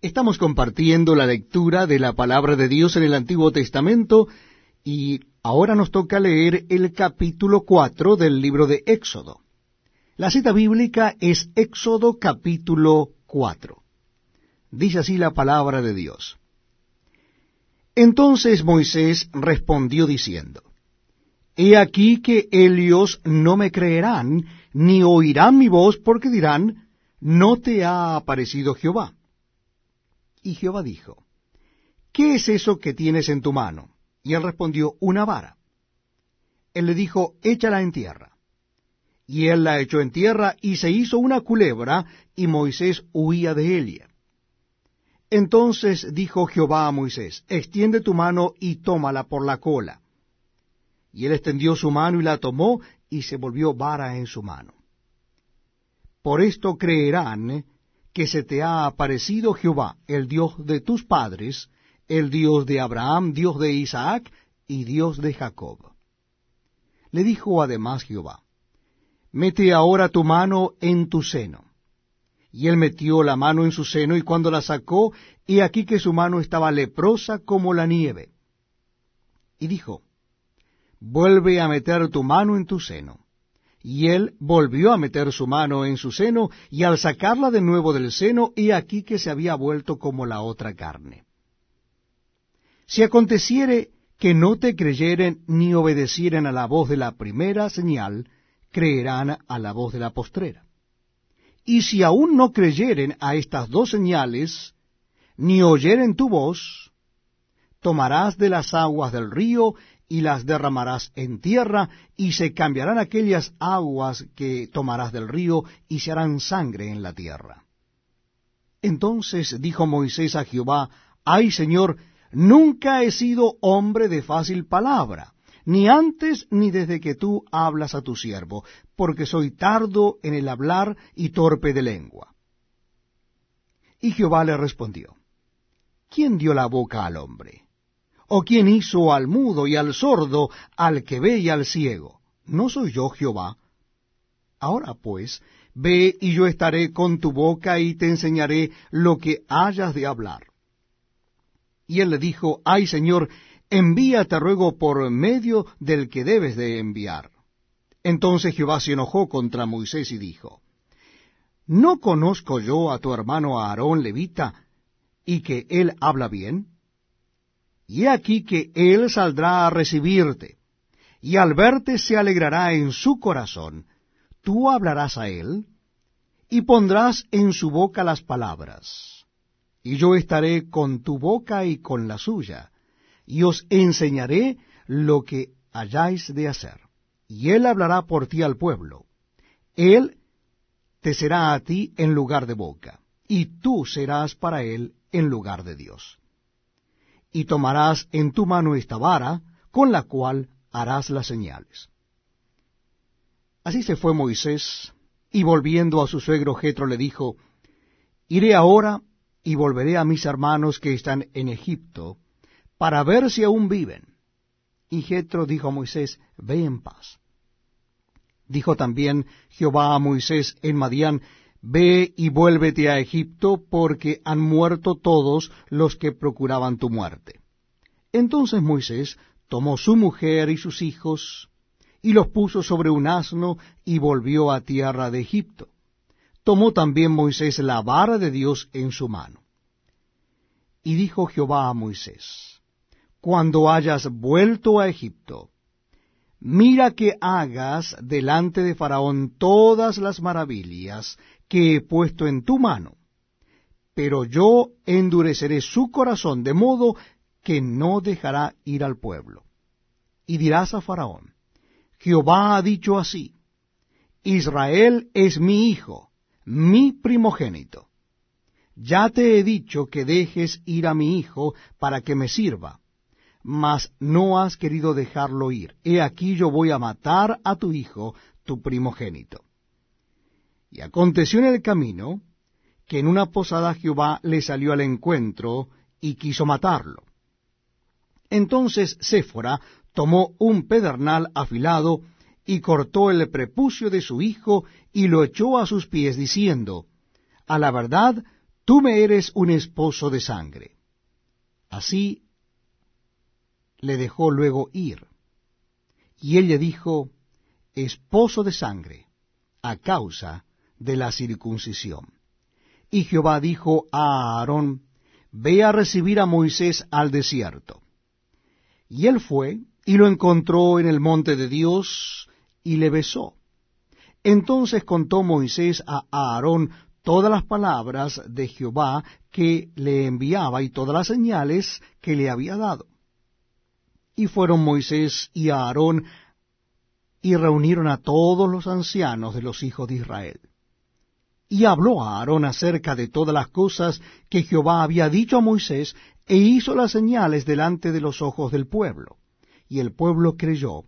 Estamos compartiendo la lectura de la palabra de Dios en el Antiguo Testamento y ahora nos toca leer el capítulo 4 del libro de Éxodo. La cita bíblica es Éxodo capítulo 4. Dice así la palabra de Dios. Entonces Moisés respondió diciendo, He aquí que ellos no me creerán, ni oirán mi voz, porque dirán, No te ha aparecido Jehová. Y Jehová dijo, ¿qué es eso que tienes en tu mano? Y él respondió, una vara. Él le dijo, échala en tierra. Y él la echó en tierra, y se hizo una culebra, y Moisés huía de ella. Entonces dijo Jehová a Moisés, extiende tu mano y tómala por la cola. Y él extendió su mano y la tomó, y se volvió vara en su mano. Por esto creerán que se te ha aparecido Jehová, el Dios de tus padres, el Dios de Abraham, Dios de Isaac y Dios de Jacob. Le dijo además Jehová, Mete ahora tu mano en tu seno. Y él metió la mano en su seno, y cuando la sacó, he aquí que su mano estaba leprosa como la nieve. Y dijo, Vuelve a meter tu mano en tu seno. Y él volvió a meter su mano en su seno, y al sacarla de nuevo del seno, he aquí que se había vuelto como la otra carne. Si aconteciere que no te creyeren ni obedecieren a la voz de la primera señal, creerán a la voz de la postrera. Y si aún no creyeren a estas dos señales, ni oyeren tu voz, tomarás de las aguas del río y las derramarás en tierra, y se cambiarán aquellas aguas que tomarás del río, y se harán sangre en la tierra. Entonces dijo Moisés a Jehová, Ay Señor, nunca he sido hombre de fácil palabra, ni antes ni desde que tú hablas a tu siervo, porque soy tardo en el hablar y torpe de lengua. Y Jehová le respondió, ¿quién dio la boca al hombre? ¿O quién hizo al mudo y al sordo, al que ve y al ciego? ¿No soy yo Jehová? Ahora pues, ve y yo estaré con tu boca y te enseñaré lo que hayas de hablar. Y él le dijo, ay Señor, envíate ruego por medio del que debes de enviar. Entonces Jehová se enojó contra Moisés y dijo, ¿No conozco yo a tu hermano Aarón levita, y que él habla bien? Y aquí que él saldrá a recibirte, y al verte se alegrará en su corazón. Tú hablarás a él, y pondrás en su boca las palabras. Y yo estaré con tu boca y con la suya, y os enseñaré lo que hayáis de hacer. Y él hablará por ti al pueblo. Él te será a ti en lugar de boca, y tú serás para él en lugar de Dios y tomarás en tu mano esta vara, con la cual harás las señales. Así se fue Moisés, y volviendo a su suegro Jetro le dijo, Iré ahora y volveré a mis hermanos que están en Egipto, para ver si aún viven. Y Jetro dijo a Moisés, Ve en paz. Dijo también Jehová a Moisés en Madián, Ve y vuélvete a Egipto, porque han muerto todos los que procuraban tu muerte. Entonces Moisés tomó su mujer y sus hijos, y los puso sobre un asno, y volvió a tierra de Egipto. Tomó también Moisés la vara de Dios en su mano. Y dijo Jehová a Moisés, Cuando hayas vuelto a Egipto, mira que hagas delante de Faraón todas las maravillas que he puesto en tu mano, pero yo endureceré su corazón de modo que no dejará ir al pueblo. Y dirás a Faraón, Jehová ha dicho así, Israel es mi hijo, mi primogénito. Ya te he dicho que dejes ir a mi hijo para que me sirva, mas no has querido dejarlo ir. He aquí yo voy a matar a tu hijo, tu primogénito. Y aconteció en el camino que en una posada Jehová le salió al encuentro y quiso matarlo. Entonces Séfora tomó un pedernal afilado y cortó el prepucio de su hijo y lo echó a sus pies, diciendo, A la verdad, tú me eres un esposo de sangre. Así le dejó luego ir. Y él le dijo, esposo de sangre, a causa de la circuncisión. Y Jehová dijo a Aarón, Ve a recibir a Moisés al desierto. Y él fue y lo encontró en el monte de Dios y le besó. Entonces contó Moisés a Aarón todas las palabras de Jehová que le enviaba y todas las señales que le había dado. Y fueron Moisés y Aarón y reunieron a todos los ancianos de los hijos de Israel. Y habló a Aarón acerca de todas las cosas que Jehová había dicho a Moisés, e hizo las señales delante de los ojos del pueblo. Y el pueblo creyó,